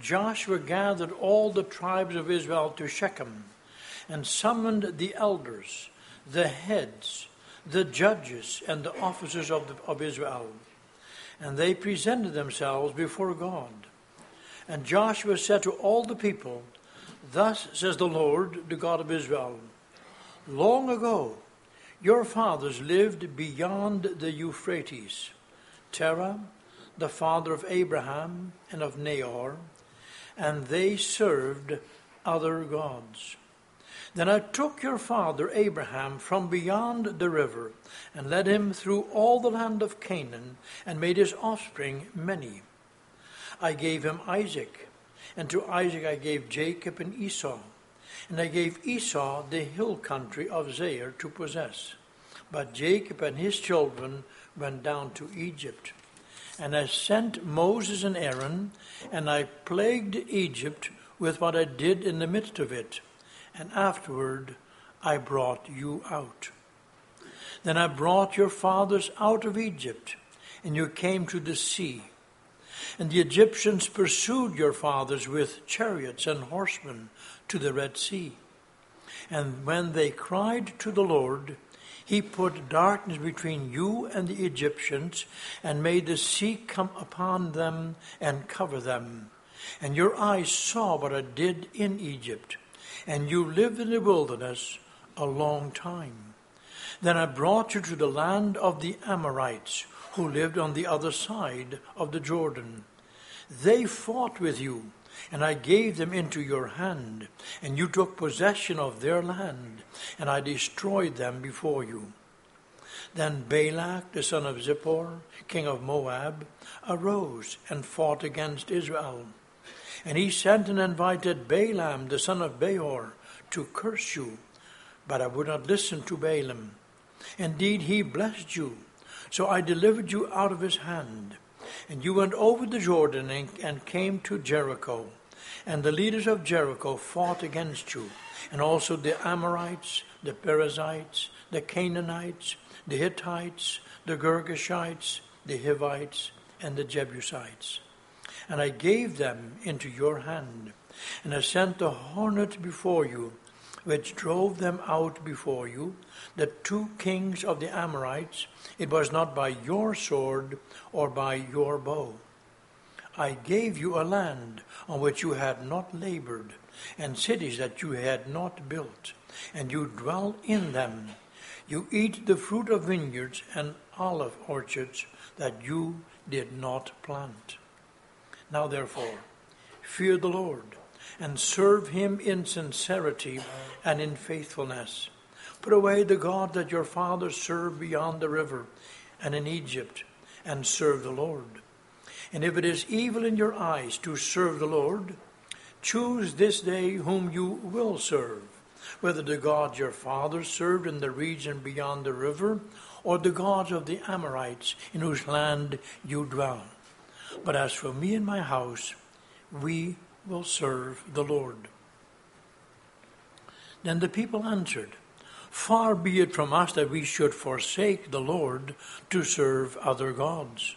Joshua gathered all the tribes of Israel to Shechem and summoned the elders, the heads, the judges, and the officers of, the, of Israel. And they presented themselves before God. And Joshua said to all the people, Thus says the Lord, the God of Israel Long ago, your fathers lived beyond the Euphrates. Terah, the father of Abraham and of Nahor, and they served other gods. Then I took your father Abraham from beyond the river and led him through all the land of Canaan and made his offspring many. I gave him Isaac, and to Isaac I gave Jacob and Esau. And I gave Esau the hill country of Seir to possess. But Jacob and his children went down to Egypt. And I sent Moses and Aaron, and I plagued Egypt with what I did in the midst of it. And afterward I brought you out. Then I brought your fathers out of Egypt, and you came to the sea. And the Egyptians pursued your fathers with chariots and horsemen to the Red Sea. And when they cried to the Lord, he put darkness between you and the Egyptians, and made the sea come upon them and cover them. And your eyes saw what I did in Egypt, and you lived in the wilderness a long time. Then I brought you to the land of the Amorites, who lived on the other side of the Jordan. They fought with you and I gave them into your hand, and you took possession of their land, and I destroyed them before you. Then Balak, the son of Zippor, king of Moab, arose and fought against Israel. And he sent and invited Balaam, the son of Beor, to curse you. But I would not listen to Balaam. Indeed, he blessed you. So I delivered you out of his hand. And you went over the Jordan and came to Jericho. And the leaders of Jericho fought against you, and also the Amorites, the Perizzites, the Canaanites, the Hittites, the Girgashites, the Hivites, and the Jebusites. And I gave them into your hand, and I sent the hornet before you, which drove them out before you, the two kings of the Amorites. It was not by your sword or by your bow. I gave you a land on which you had not labored, and cities that you had not built, and you dwell in them. You eat the fruit of vineyards and olive orchards that you did not plant. Now, therefore, fear the Lord and serve him in sincerity and in faithfulness. Put away the God that your fathers served beyond the river and in Egypt, and serve the Lord. And if it is evil in your eyes to serve the Lord, choose this day whom you will serve, whether the gods your fathers served in the region beyond the river, or the gods of the Amorites in whose land you dwell. But as for me and my house, we will serve the Lord. Then the people answered, Far be it from us that we should forsake the Lord to serve other gods.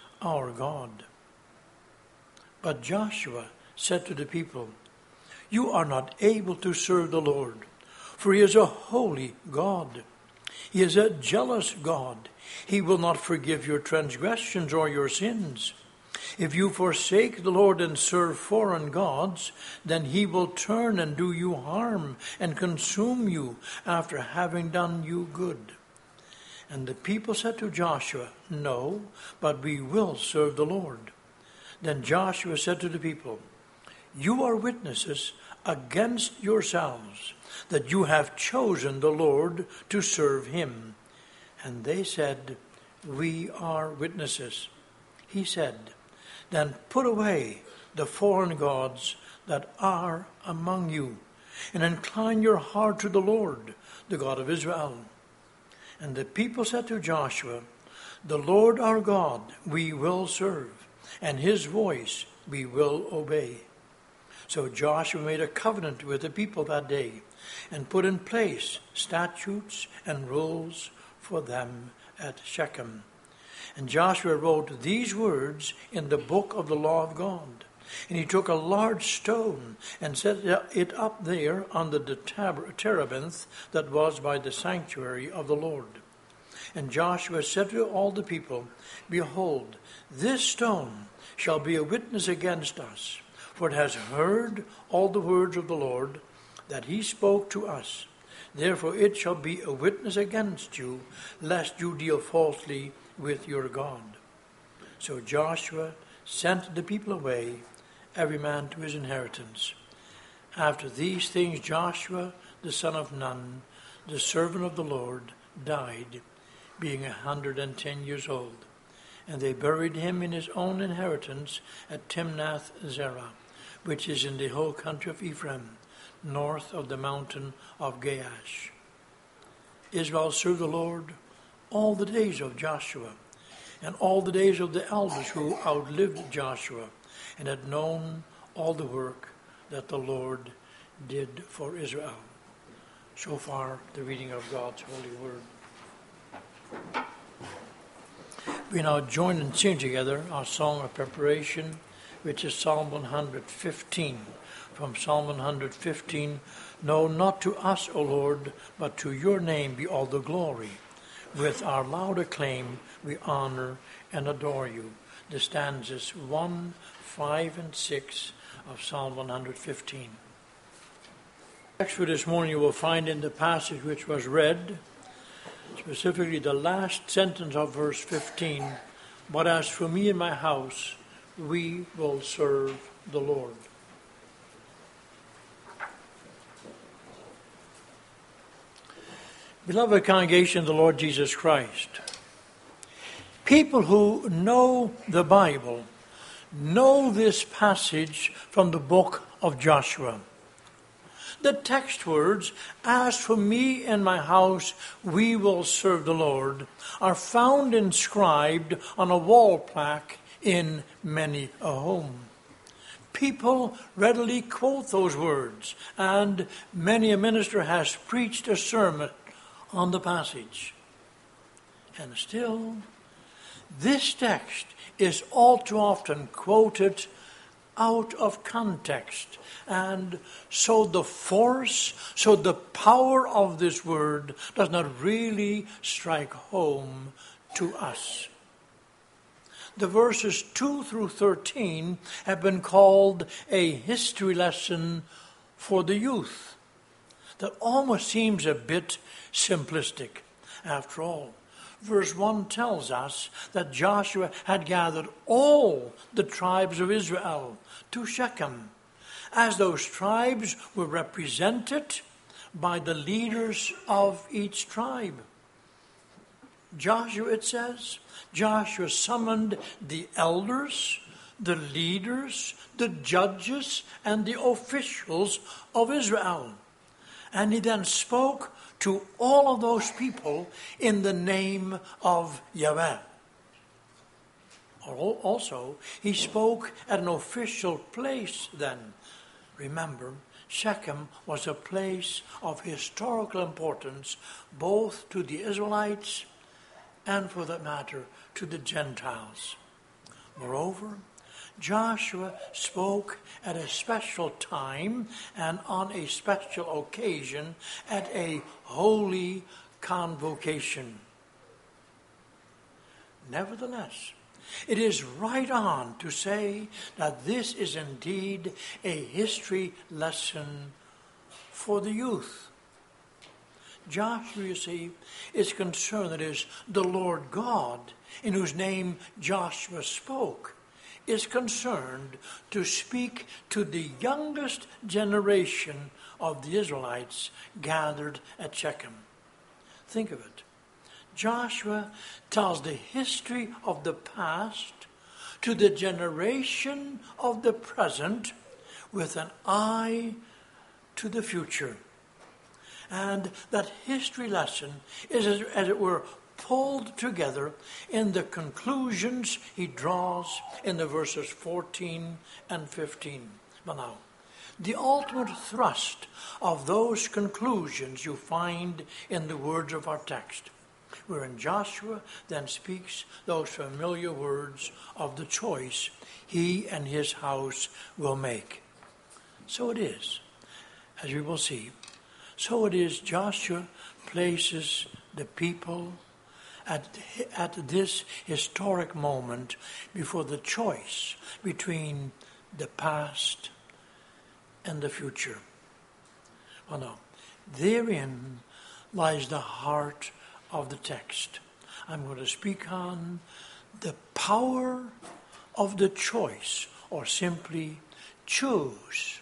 our God. But Joshua said to the people, You are not able to serve the Lord, for he is a holy God. He is a jealous God. He will not forgive your transgressions or your sins. If you forsake the Lord and serve foreign gods, then he will turn and do you harm and consume you after having done you good. And the people said to Joshua, No, but we will serve the Lord. Then Joshua said to the people, You are witnesses against yourselves that you have chosen the Lord to serve him. And they said, We are witnesses. He said, then put away the foreign gods that are among you, and incline your heart to the Lord, the God of Israel. And the people said to Joshua, The Lord our God we will serve, and his voice we will obey. So Joshua made a covenant with the people that day and put in place statutes and rules for them at Shechem. And Joshua wrote these words in the book of the law of God. And he took a large stone and set it up there on the terebinth that was by the sanctuary of the Lord. And Joshua said to all the people, Behold, this stone shall be a witness against us for it has heard all the words of the Lord that he spoke to us. Therefore it shall be a witness against you, lest you deal falsely with your God. So Joshua sent the people away, every man to his inheritance. After these things, Joshua, the son of Nun, the servant of the Lord, died, being a hundred and ten years old. And they buried him in his own inheritance at Timnath Zerah which is in the whole country of Ephraim, north of the mountain of Gaash. Israel served the Lord all the days of Joshua and all the days of the elders who outlived Joshua and had known all the work that the Lord did for Israel. So far, the reading of God's holy word. We now join and sing together our song of preparation which is Psalm 115. From Psalm 115 No, not to us, O Lord, but to your name be all the glory. With our loud acclaim, we honor and adore you. The stanzas 1, 5, and 6 of Psalm 115. Text for this morning you will find in the passage which was read, specifically the last sentence of verse 15. But as for me and my house, we will serve the Lord. Beloved congregation of the Lord Jesus Christ, people who know the Bible know this passage from the book of Joshua. The text words, As for me and my house, we will serve the Lord, are found inscribed on a wall plaque in many a home. People readily quote those words, and many a minister has preached a sermon on the passage. And still, this text is all too often quoted out of context. And so the force, so the power of this word does not really strike home to us the verses 2 through 13 have been called a history lesson for the youth. That almost seems a bit simplistic. After all, verse 1 tells us that Joshua had gathered all the tribes of Israel to Shechem, as those tribes were represented by the leaders of each tribe. Joshua, it says, Joshua summoned the elders, the leaders, the judges, and the officials of Israel. And he then spoke to all of those people in the name of Yahweh. Also, he spoke at an official place then. Remember, Shechem was a place of historical importance both to the Israelites and, for that matter, to the Gentiles. Moreover, Joshua spoke at a special time and on a special occasion at a holy convocation. Nevertheless, it is right on to say that this is indeed a history lesson for the youth. Joshua, you see, is concerned that is the Lord God in whose name Joshua spoke, is concerned to speak to the youngest generation of the Israelites gathered at Shechem. Think of it. Joshua tells the history of the past to the generation of the present with an eye to the future. And that history lesson is, as, it were, pulled together in the conclusions he draws in the verses 14 and 15. But now, the ultimate thrust of those conclusions you find in the words of our text, wherein Joshua then speaks those familiar words of the choice he and his house will make. So it is, as we will see. So it is, Joshua places the people at, at this historic moment before the choice between the past and the future. Oh no, therein lies the heart of the text. I'm going to speak on the power of the choice, or simply choose.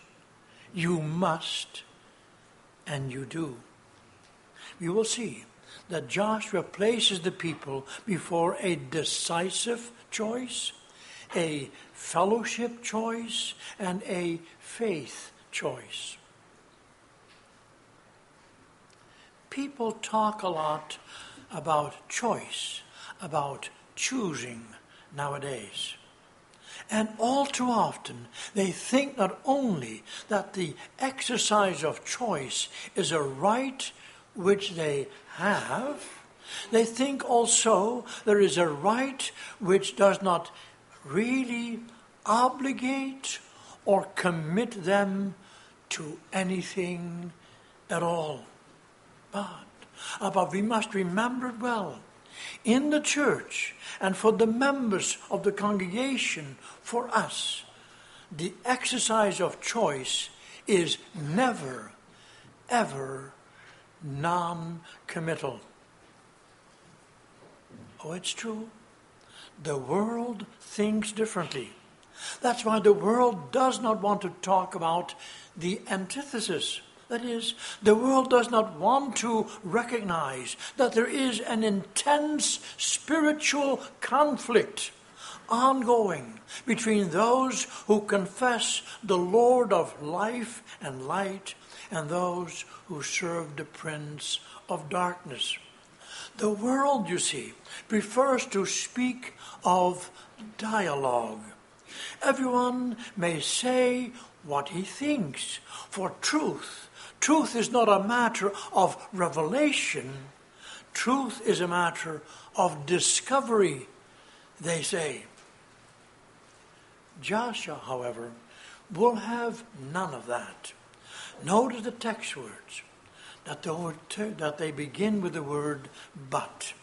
You must, and you do. You will see that Joshua places the people before a decisive choice, a fellowship choice, and a faith choice. People talk a lot about choice, about choosing nowadays. And all too often, they think not only that the exercise of choice is a right which they have, they think also there is a right which does not really obligate or commit them to anything at all. But, but we must remember it well. In the church and for the members of the congregation, for us, the exercise of choice is never, ever non committal. Oh, it's true. The world thinks differently. That's why the world does not want to talk about the antithesis. That is, the world does not want to recognize that there is an intense spiritual conflict ongoing between those who confess the Lord of life and light and those who serve the prince of darkness. The world, you see, prefers to speak of dialogue. Everyone may say what he thinks, for truth. Truth is not a matter of revelation, truth is a matter of discovery, they say. Joshua, however, will have none of that. Notice the text words that, the word that they begin with the word but.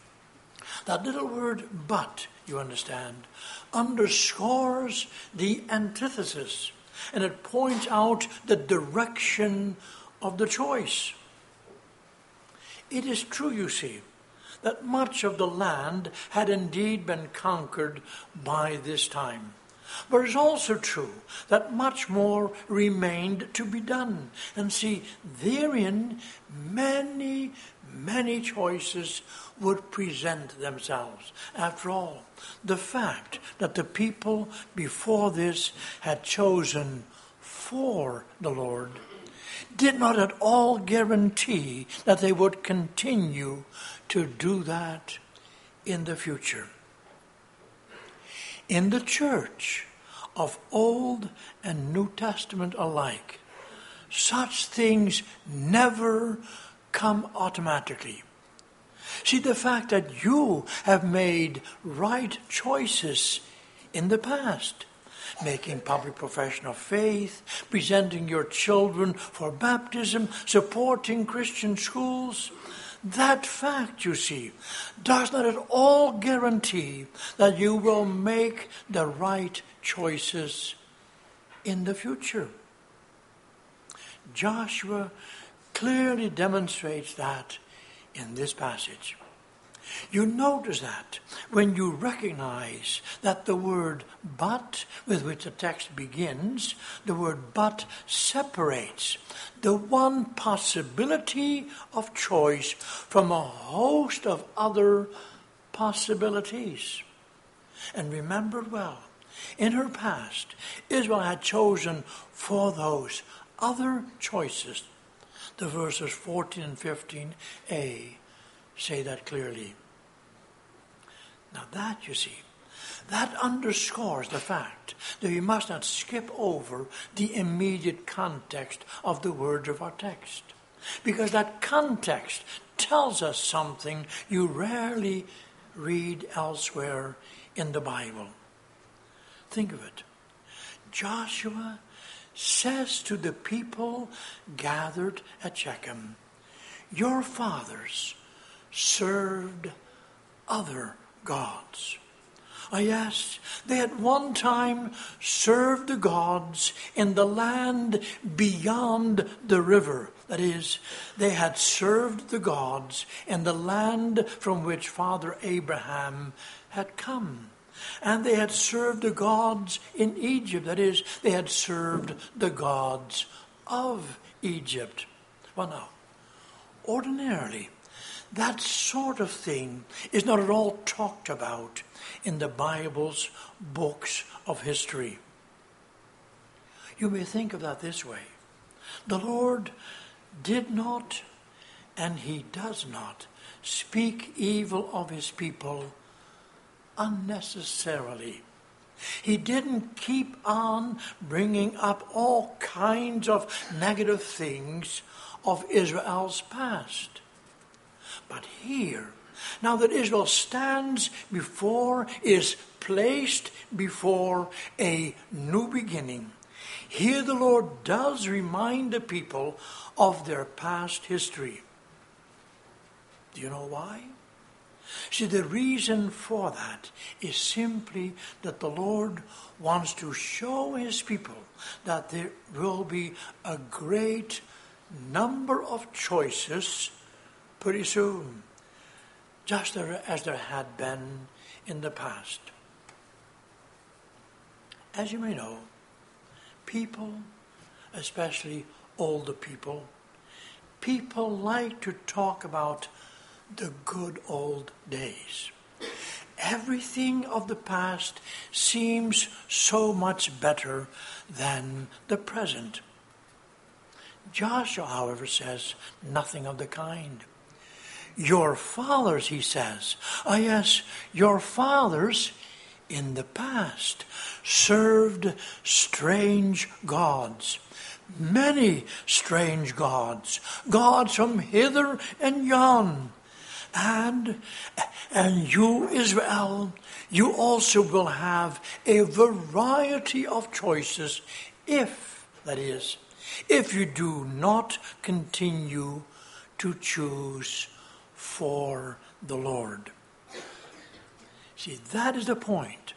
That little word but, you understand, underscores the antithesis and it points out the direction of the choice. It is true, you see, that much of the land had indeed been conquered by this time. But it's also true that much more remained to be done. And see, therein many, many choices would present themselves. After all, the fact that the people before this had chosen for the Lord did not at all guarantee that they would continue to do that in the future. In the church of Old and New Testament alike, such things never come automatically. See, the fact that you have made right choices in the past, making public profession of faith, presenting your children for baptism, supporting Christian schools, that fact, you see, does not at all guarantee that you will make the right choices in the future. Joshua clearly demonstrates that in this passage. You notice that when you recognize that the word but, with which the text begins, the word but separates the one possibility of choice from a host of other possibilities. And remember well, In her past, Israel had chosen for those other choices. The verses 14 and 15a say that clearly. Now, that, you see, that underscores the fact that we must not skip over the immediate context of the words of our text. Because that context tells us something you rarely read elsewhere in the Bible. Think of it. Joshua says to the people gathered at Shechem, Your fathers served other gods. Oh, yes, they at one time served the gods in the land beyond the river. That is, they had served the gods in the land from which Father Abraham had come. And they had served the gods in Egypt. That is, they had served the gods of Egypt. Well, now, ordinarily, that sort of thing is not at all talked about in the Bible's books of history. You may think of that this way the Lord did not, and He does not, speak evil of His people unnecessarily. He didn't keep on bringing up all kinds of negative things of Israel's past. But here, now that Israel stands before, is placed before a new beginning, here the Lord does remind the people of their past history. Do you know why? See, the reason for that is simply that the Lord wants to show his people that there will be a great number of choices pretty soon, just as there had been in the past. As you may know, people, especially older people, people like to talk about the good old days. Everything of the past seems so much better than the present. Joshua, however, says nothing of the kind. Your fathers, he says, ah, yes, your fathers in the past served strange gods many strange gods, gods from hither and yon. And, and you, Israel, you also will have a variety of choices if, that is, if you do not continue to choose for the Lord. See, that is the point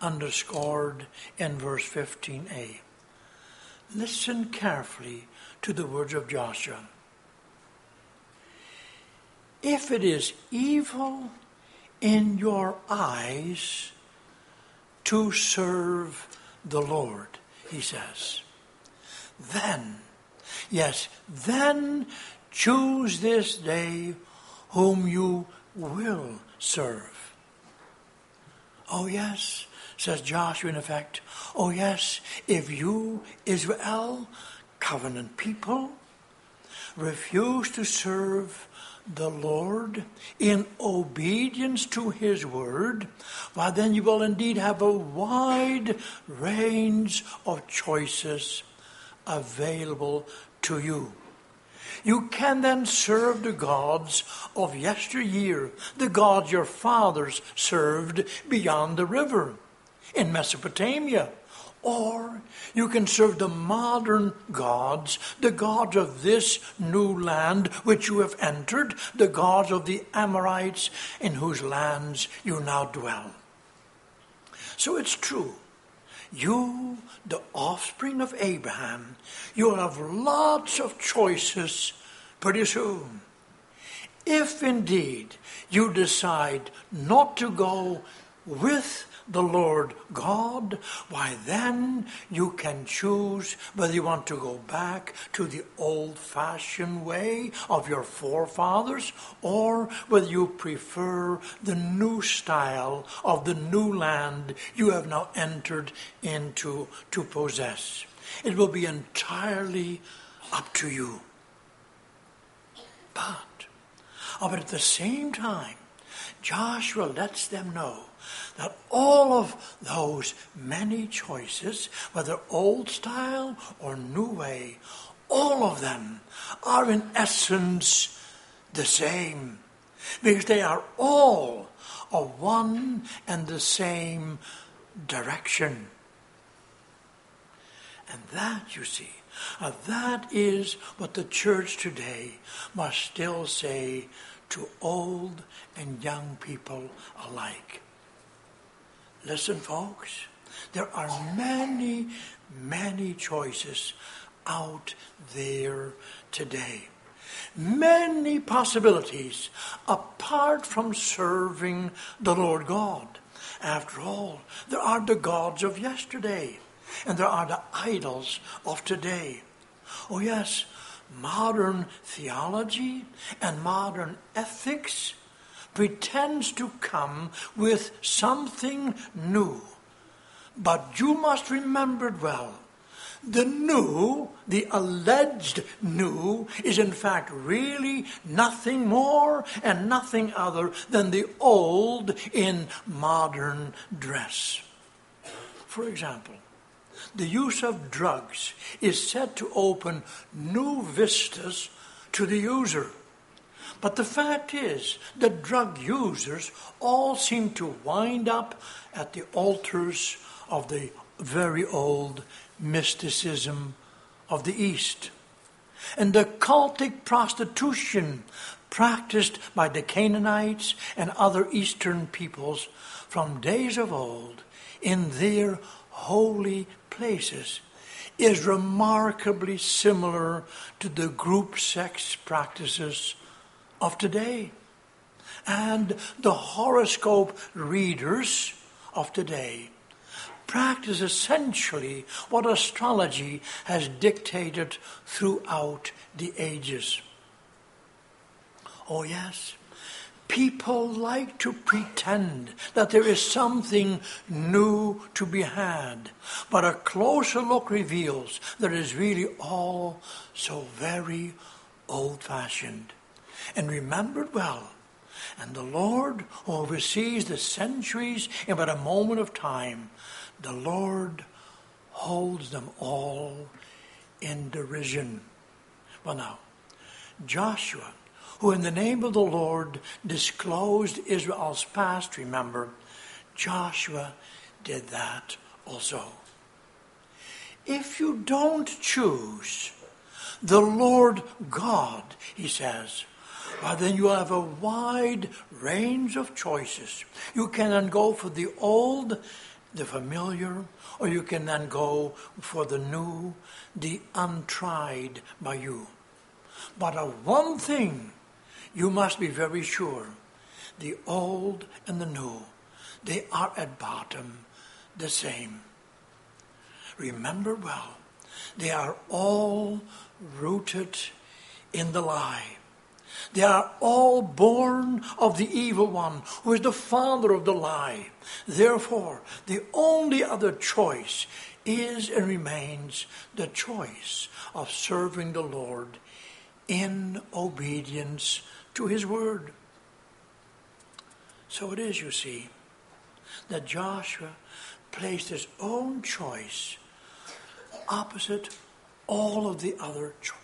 underscored in verse 15a. Listen carefully to the words of Joshua. If it is evil in your eyes to serve the Lord, he says, then, yes, then choose this day whom you will serve. Oh, yes, says Joshua in effect. Oh, yes, if you, Israel, covenant people, refuse to serve the Lord in obedience to His word, why then you will indeed have a wide range of choices available to you. You can then serve the gods of yesteryear, the gods your fathers served beyond the river in Mesopotamia. Or you can serve the modern gods, the gods of this new land which you have entered, the gods of the Amorites in whose lands you now dwell. So it's true. You, the offspring of Abraham, you'll have lots of choices pretty soon. If indeed you decide not to go with the Lord God, why then you can choose whether you want to go back to the old fashioned way of your forefathers or whether you prefer the new style of the new land you have now entered into to possess. It will be entirely up to you. But, but at the same time, Joshua lets them know that all of those many choices, whether old style or new way, all of them are in essence the same because they are all of one and the same direction. And that, you see, uh, that is what the church today must still say to old and young people alike. Listen, folks, there are many, many choices out there today. Many possibilities apart from serving the Lord God. After all, there are the gods of yesterday, and there are the idols of today. Oh, yes, modern theology and modern ethics pretends to come with something new. But you must remember well. The new, the alleged new, is in fact really nothing more and nothing other than the old in modern dress. For example, the use of drugs is said to open new vistas to the user. But the fact is that drug users all seem to wind up at the altars of the very old mysticism of the East. And the cultic prostitution practiced by the Canaanites and other Eastern peoples from days of old in their holy places is remarkably similar to the group sex practices of today. And the horoscope readers of today practice essentially what astrology has dictated throughout the ages. Oh, yes. People like to pretend that there is something new to be had, but a closer look reveals that it is really all so very old fashioned and remembered well. And the Lord, who oversees the centuries in but a moment of time, the Lord holds them all in derision. Well, now, Joshua who in the name of the Lord disclosed Israel's past, remember, Joshua did that also. If you don't choose the Lord God, he says, well, then you have a wide range of choices. You can then go for the old, the familiar, or you can then go for the new, the untried by you. But of one thing you must be very sure the old and the new, they are at bottom the same. Remember well, they are all rooted in the lie. They are all born of the evil one, who is the father of the lie. Therefore, the only other choice is and remains the choice of serving the Lord in obedience to his word. So it is, you see, that Joshua placed his own choice opposite all of the other, cho-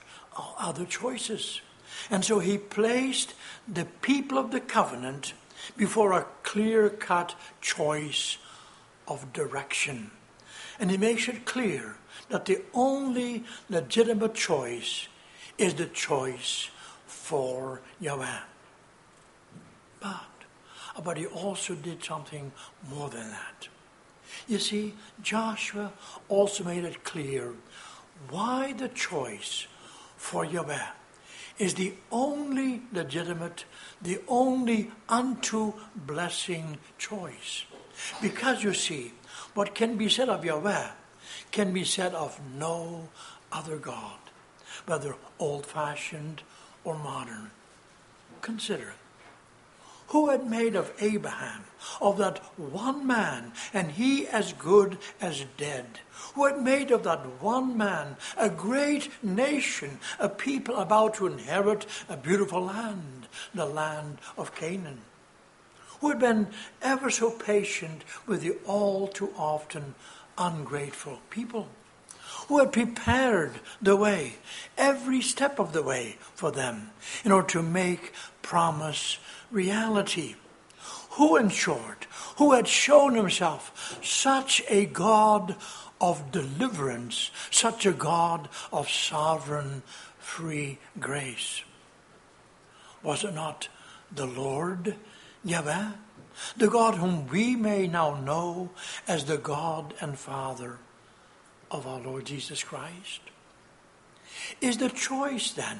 other choices. And so he placed the people of the covenant before a clear cut choice of direction. And he makes it clear that the only legitimate choice is the choice for Yahweh. But, but he also did something more than that. You see, Joshua also made it clear why the choice for Yahweh is the only legitimate, the only unto blessing choice. Because you see, what can be said of Yahweh can be said of no other God, whether old fashioned or modern. Consider. Who had made of Abraham, of that one man, and he as good as dead? Who had made of that one man a great nation, a people about to inherit a beautiful land, the land of Canaan? Who had been ever so patient with the all too often ungrateful people? who had prepared the way, every step of the way for them, in order to make promise reality. Who, in short, who had shown himself such a God of deliverance, such a God of sovereign free grace? Was it not the Lord, Yahweh, the God whom we may now know as the God and Father of our Lord Jesus Christ? Is the choice then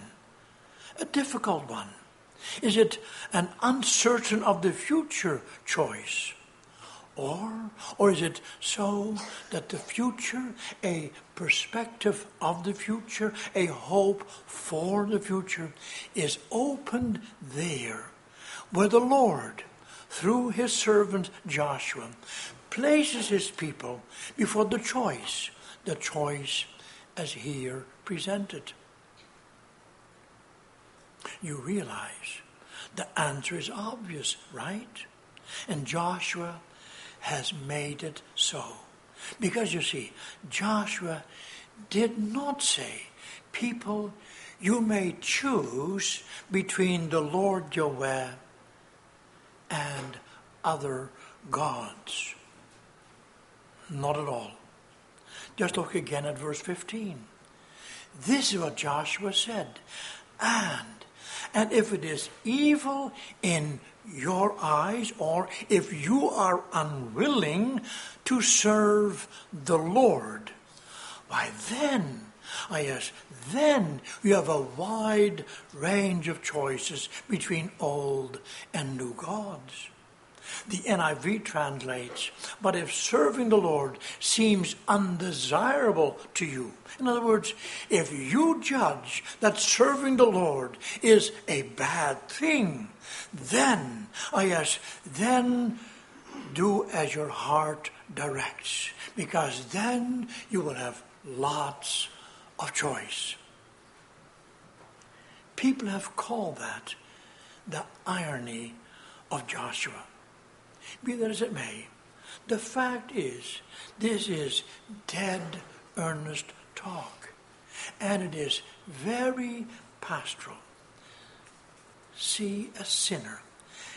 a difficult one? Is it an uncertain of the future choice? Or, or is it so that the future, a perspective of the future, a hope for the future, is opened there where the Lord, through his servant Joshua, places his people before the choice the choice as here presented. You realize the answer is obvious, right? And Joshua has made it so. Because you see, Joshua did not say, People, you may choose between the Lord Yahweh and other gods. Not at all. Just look again at verse 15. This is what Joshua said. And, and if it is evil in your eyes, or if you are unwilling to serve the Lord, why then, ah, I ask, then you have a wide range of choices between old and new gods. The NIV translates, but if serving the Lord seems undesirable to you, in other words, if you judge that serving the Lord is a bad thing, then, ah, I ask, then do as your heart directs, because then you will have lots of choice. People have called that the irony of Joshua. Be that as it may, the fact is, this is dead earnest talk, and it is very pastoral. See a sinner,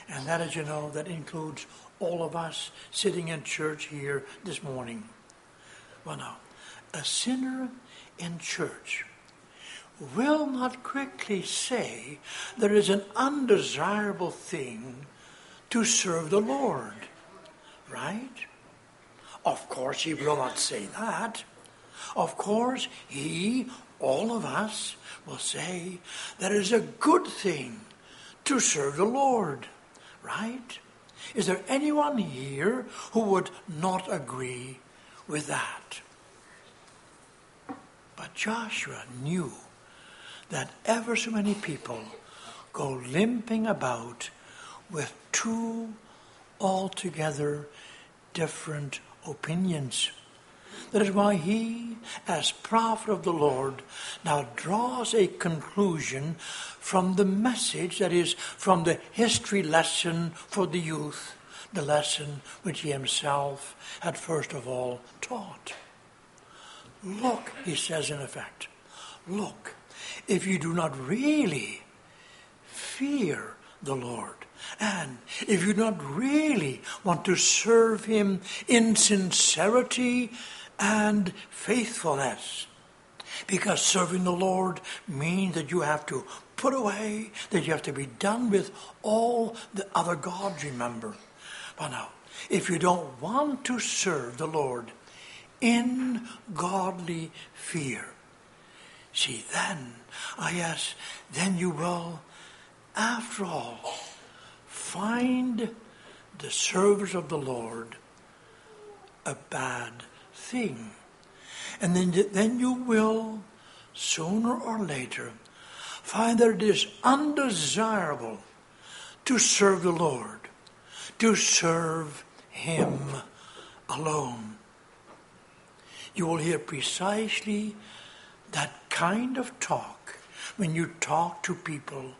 and that, as you know, that includes all of us sitting in church here this morning. Well, now, a sinner in church will not quickly say there is an undesirable thing to serve the Lord. Right? Of course, he will not say that. Of course, he, all of us, will say that is a good thing to serve the Lord. Right? Is there anyone here who would not agree with that? But Joshua knew that ever so many people go limping about with two altogether different opinions. That is why he, as prophet of the Lord, now draws a conclusion from the message, that is, from the history lesson for the youth, the lesson which he himself had first of all taught. Look, he says in effect, look, if you do not really fear the Lord, and if you don't really want to serve Him in sincerity and faithfulness, because serving the Lord means that you have to put away, that you have to be done with all the other gods, remember. But now, if you don't want to serve the Lord in godly fear, see, then, I yes, then you will, after all, find the service of the Lord a bad thing. And then, then you will, sooner or later, find that it is undesirable to serve the Lord, to serve Him alone. You will hear precisely that kind of talk when you talk to people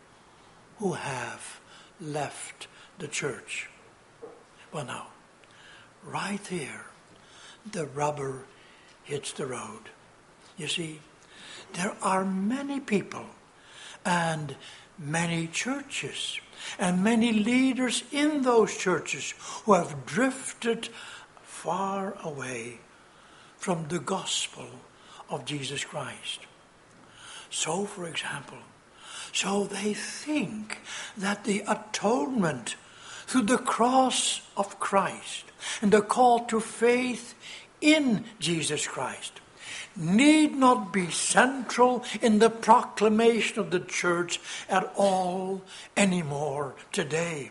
who have left the church. Well, now, right there, the rubber hits the road. You see, there are many people and many churches and many leaders in those churches who have drifted far away from the gospel of Jesus Christ. So, for example, so they think that the atonement through the cross of Christ and the call to faith in Jesus Christ need not be central in the proclamation of the church at all anymore today.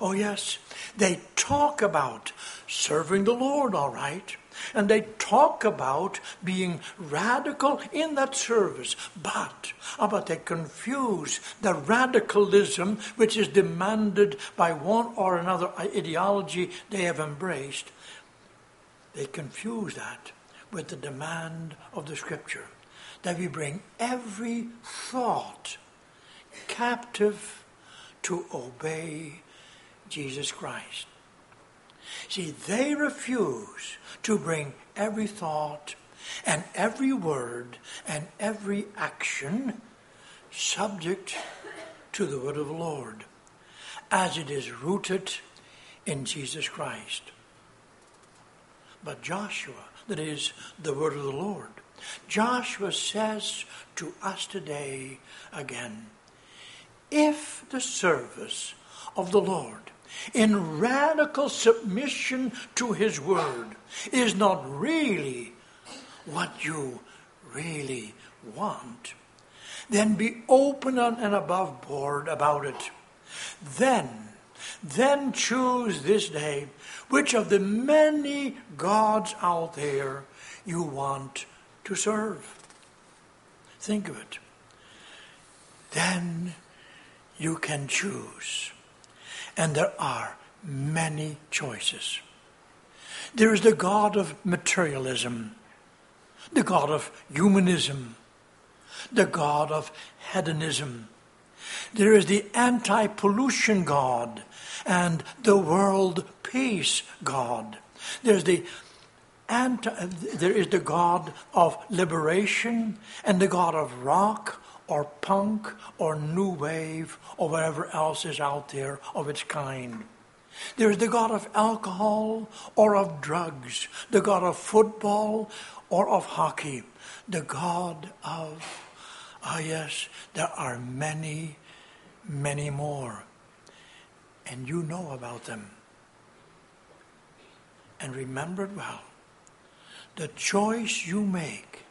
Oh, yes, they talk about serving the Lord, all right. And they talk about being radical in that service, but, oh, but they confuse the radicalism which is demanded by one or another ideology they have embraced. They confuse that with the demand of the Scripture that we bring every thought captive to obey Jesus Christ. See, they refuse to bring every thought and every word and every action subject to the word of the Lord as it is rooted in Jesus Christ. But Joshua that is the word of the Lord. Joshua says to us today again if the service of the Lord in radical submission to his word is not really what you really want, then be open and above board about it. Then, then choose this day which of the many gods out there you want to serve. Think of it. Then you can choose. And there are many choices. There is the God of materialism, the God of humanism, the God of hedonism. There is the anti pollution God and the world peace God. There's the anti, there is the God of liberation and the God of rock or punk or new wave or whatever else is out there of its kind. There's the God of alcohol or of drugs, the God of football or of hockey, the God of, ah, yes, there are many, many more and you know about them. And remember it well. The choice you make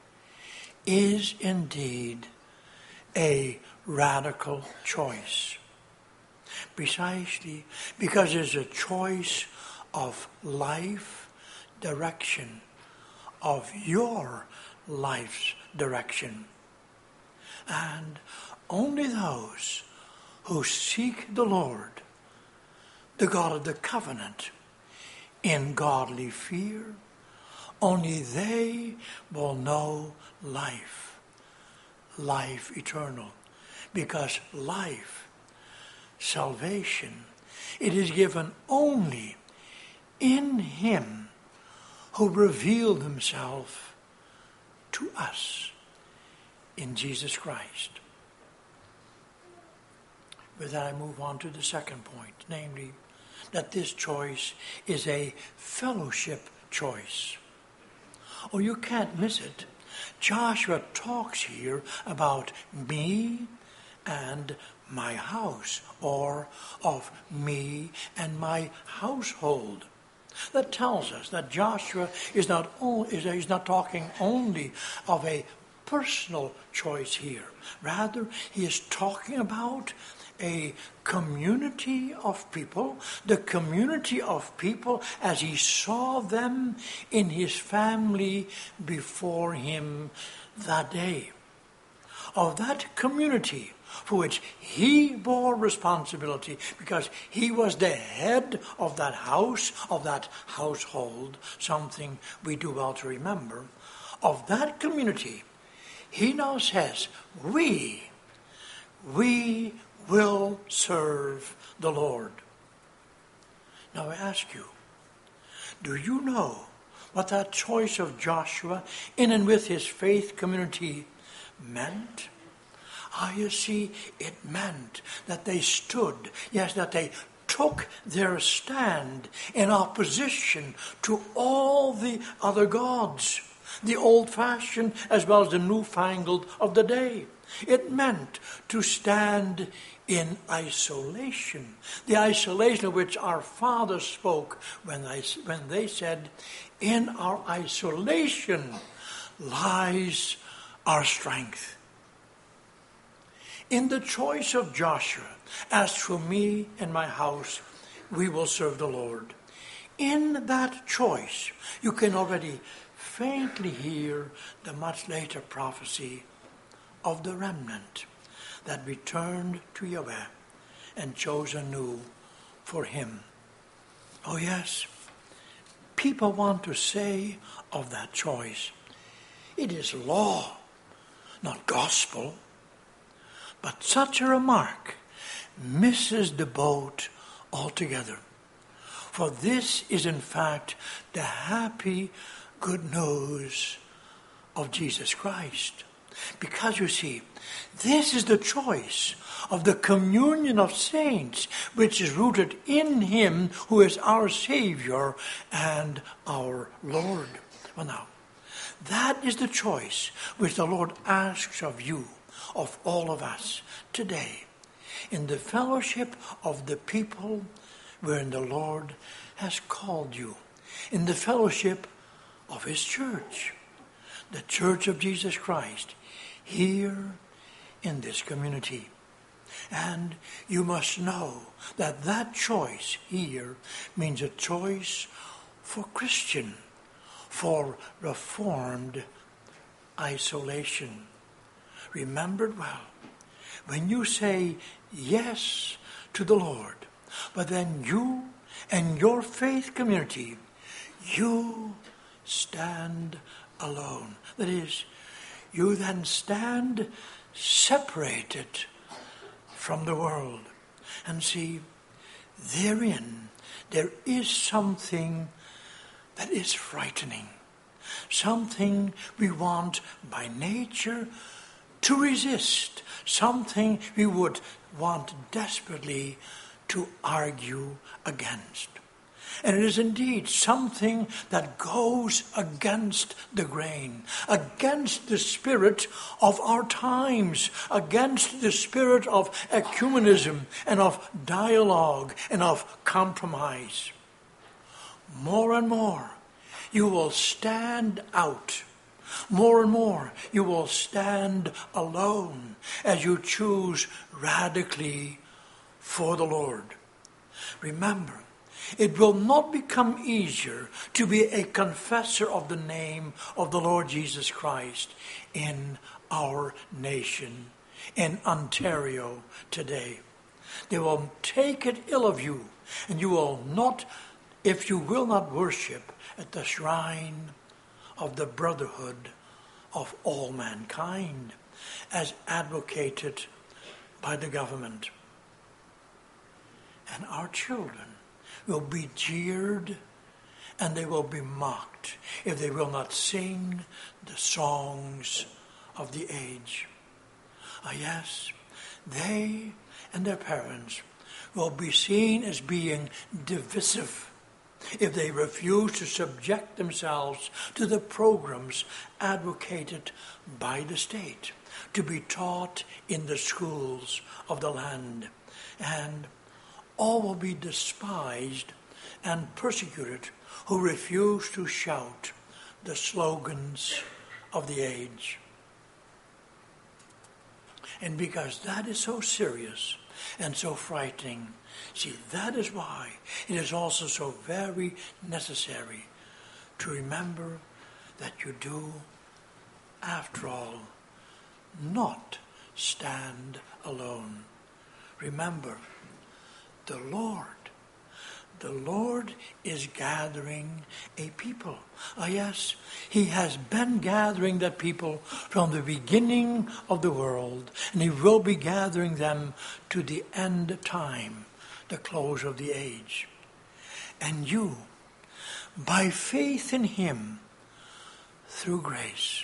is indeed a radical choice. Precisely because it's a choice of life direction, of your life's direction. And only those who seek the Lord the God of the covenant, in godly fear. Only they will know life, life eternal. Because life, salvation, it is given only in Him who revealed Himself to us in Jesus Christ. With that, I move on to the second point, namely, that this choice is a fellowship choice. Oh, you can't miss it. Joshua talks here about me and my house, or of me and my household. That tells us that Joshua is not, is not talking only of a personal choice here. Rather, he is talking about a community of people, the community of people as he saw them in his family before him that day. Of that community for which he bore responsibility because he was the head of that house, of that household, something we do well to remember. Of that community, he now says, We, we will serve the Lord. Now I ask you, do you know what that choice of Joshua in and with his faith community meant? Ah, you see, it meant that they stood, yes, that they took their stand in opposition to all the other gods, the old fashioned as well as the newfangled of the day. It meant to stand in isolation, the isolation of which our fathers spoke when they, when they said, In our isolation lies our strength. In the choice of Joshua, as for me and my house, we will serve the Lord. In that choice, you can already faintly hear the much later prophecy of the remnant that returned to Yahweh and chose anew for him. Oh, yes, people want to say of that choice, it is law, not gospel. But such a remark misses the boat altogether. For this is, in fact, the happy good news of Jesus Christ. Because you see, this is the choice of the communion of saints, which is rooted in Him who is our Savior and our Lord. Well, now, that is the choice which the Lord asks of you of all of us today in the fellowship of the people wherein the Lord has called you, in the fellowship of His church, the church of Jesus Christ, here in this community. And you must know that that choice here means a choice for Christian, for Reformed isolation remembered well. When you say yes to the Lord, but then you and your faith community, you stand alone. That is, you then stand separated from the world. And see, therein there is something that is frightening, something we want by nature to resist something we would want desperately to argue against. And it is indeed something that goes against the grain, against the spirit of our times, against the spirit of ecumenism and of dialogue and of compromise. More and more, you will stand out more and more, you will stand alone as you choose radically for the Lord. Remember, it will not become easier to be a confessor of the name of the Lord Jesus Christ in our nation, in Ontario today. They will take it ill of you, and you will not, if you will not worship at the shrine of the brotherhood of all mankind as advocated by the government. And our children will be jeered and they will be mocked if they will not sing the songs of the age. Ah, yes, they and their parents will be seen as being divisive if they refuse to subject themselves to the programs advocated by the state to be taught in the schools of the land. And all will be despised and persecuted who refuse to shout the slogans of the age. And because that is so serious, and so frightening. See, that is why it is also so very necessary to remember that you do, after all, not stand alone. Remember, the Lord the Lord is gathering a people. Ah, yes, He has been gathering that people from the beginning of the world, and He will be gathering them to the end time, the close of the age. And you, by faith in Him, through grace,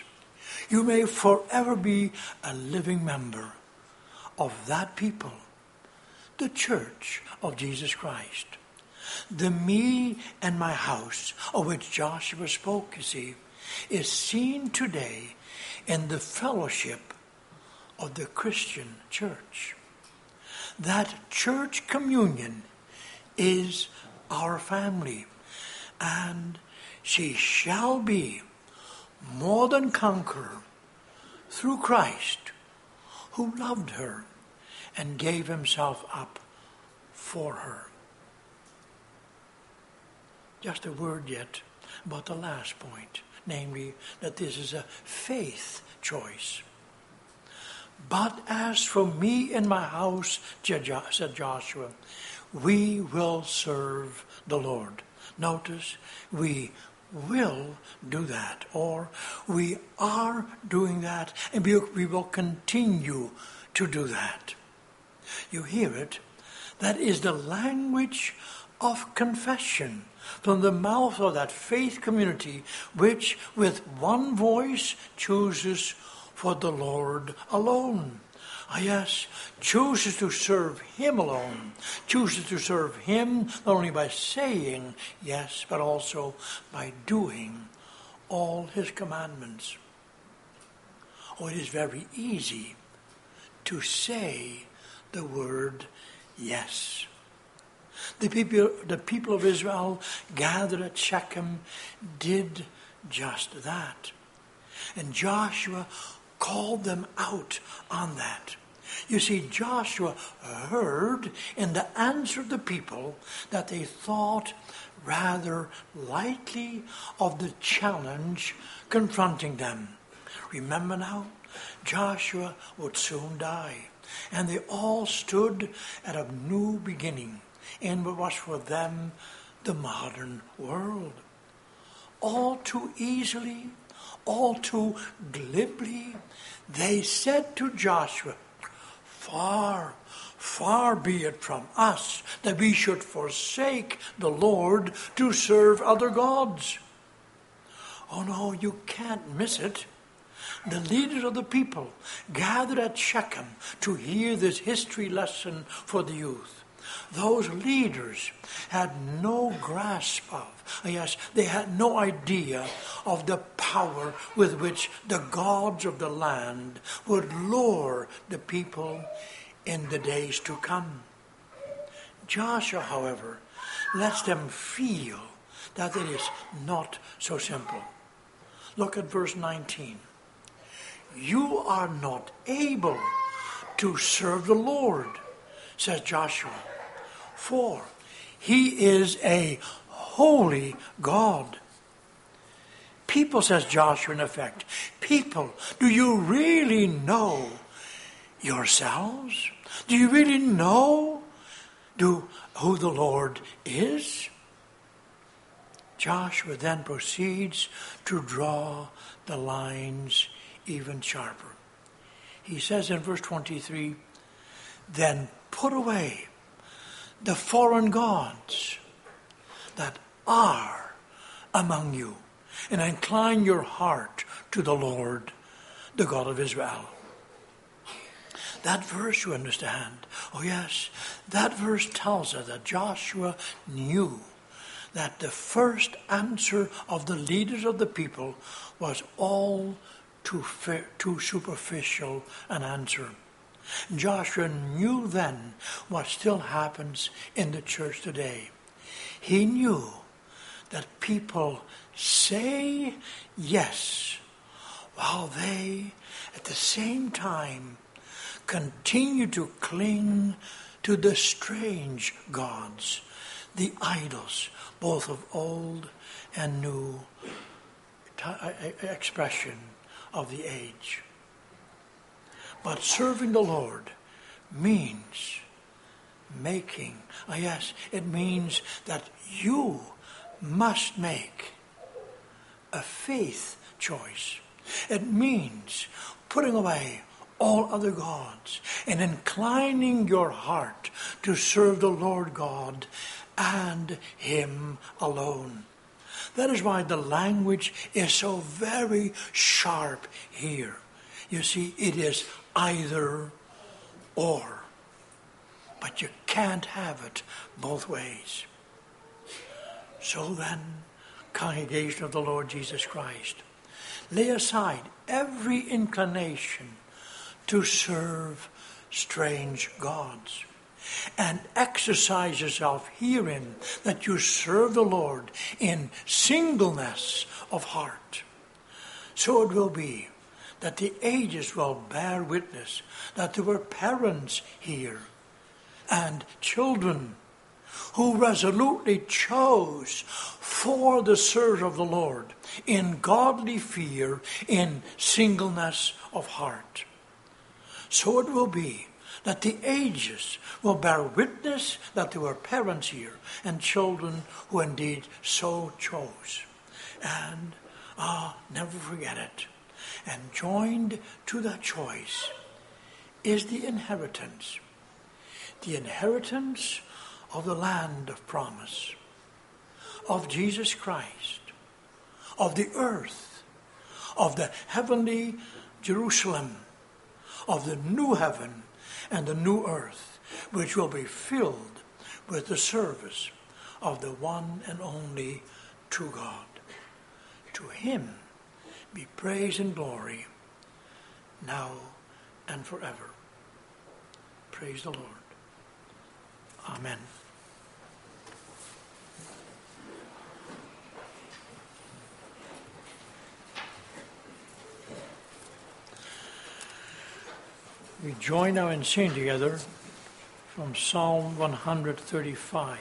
you may forever be a living member of that people, the church of Jesus Christ. The me and my house, of which Joshua spoke, you see, is seen today in the fellowship of the Christian church. That church communion is our family, and she shall be more than conqueror through Christ, who loved her and gave himself up for her. Just a word yet about the last point, namely that this is a faith choice. But as for me and my house, said Joshua, we will serve the Lord. Notice, we will do that, or we are doing that, and we will continue to do that. You hear it? That is the language of confession from the mouth of that faith community which with one voice chooses for the Lord alone. Ah, yes, chooses to serve Him alone, chooses to serve Him not only by saying yes, but also by doing all His commandments. Oh, it is very easy to say the word yes. The people, the people of Israel gathered at Shechem did just that. And Joshua called them out on that. You see, Joshua heard in the answer of the people that they thought rather lightly of the challenge confronting them. Remember now, Joshua would soon die, and they all stood at a new beginning in what was for them the modern world. All too easily, all too glibly, they said to Joshua, Far, far be it from us that we should forsake the Lord to serve other gods. Oh no, you can't miss it. The leaders of the people gathered at Shechem to hear this history lesson for the youth those leaders had no grasp of, yes, they had no idea of the power with which the gods of the land would lure the people in the days to come. Joshua, however, lets them feel that it is not so simple. Look at verse 19. You are not able to serve the Lord, says Joshua. For he is a holy God. People, says Joshua in effect, people, do you really know yourselves? Do you really know do, who the Lord is? Joshua then proceeds to draw the lines even sharper. He says in verse 23 Then put away the foreign gods that are among you, and incline your heart to the Lord, the God of Israel. That verse, you understand. Oh, yes, that verse tells us that Joshua knew that the first answer of the leaders of the people was all too, too superficial an answer. Joshua knew then what still happens in the church today. He knew that people say yes while they, at the same time, continue to cling to the strange gods, the idols, both of old and new uh, uh, expression of the age. But serving the Lord means making, uh, yes, it means that you must make a faith choice. It means putting away all other gods and inclining your heart to serve the Lord God and Him alone. That is why the language is so very sharp here. You see, it is either or. But you can't have it both ways. So then, congregation of the Lord Jesus Christ, lay aside every inclination to serve strange gods and exercise yourself herein that you serve the Lord in singleness of heart. So it will be that the ages will bear witness that there were parents here and children who resolutely chose for the service of the Lord in godly fear, in singleness of heart. So it will be that the ages will bear witness that there were parents here and children who indeed so chose. And ah, never forget it. And joined to that choice is the inheritance. The inheritance of the land of promise, of Jesus Christ, of the earth, of the heavenly Jerusalem, of the new heaven and the new earth, which will be filled with the service of the one and only true God. To him be praise and glory now and forever. Praise the Lord. Amen. We join now in singing together from Psalm 135.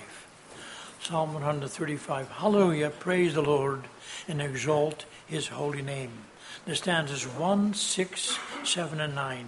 Psalm 135. Hallelujah, praise the Lord, and exalt his holy name. The stanzas 1, 6, 7, and 9.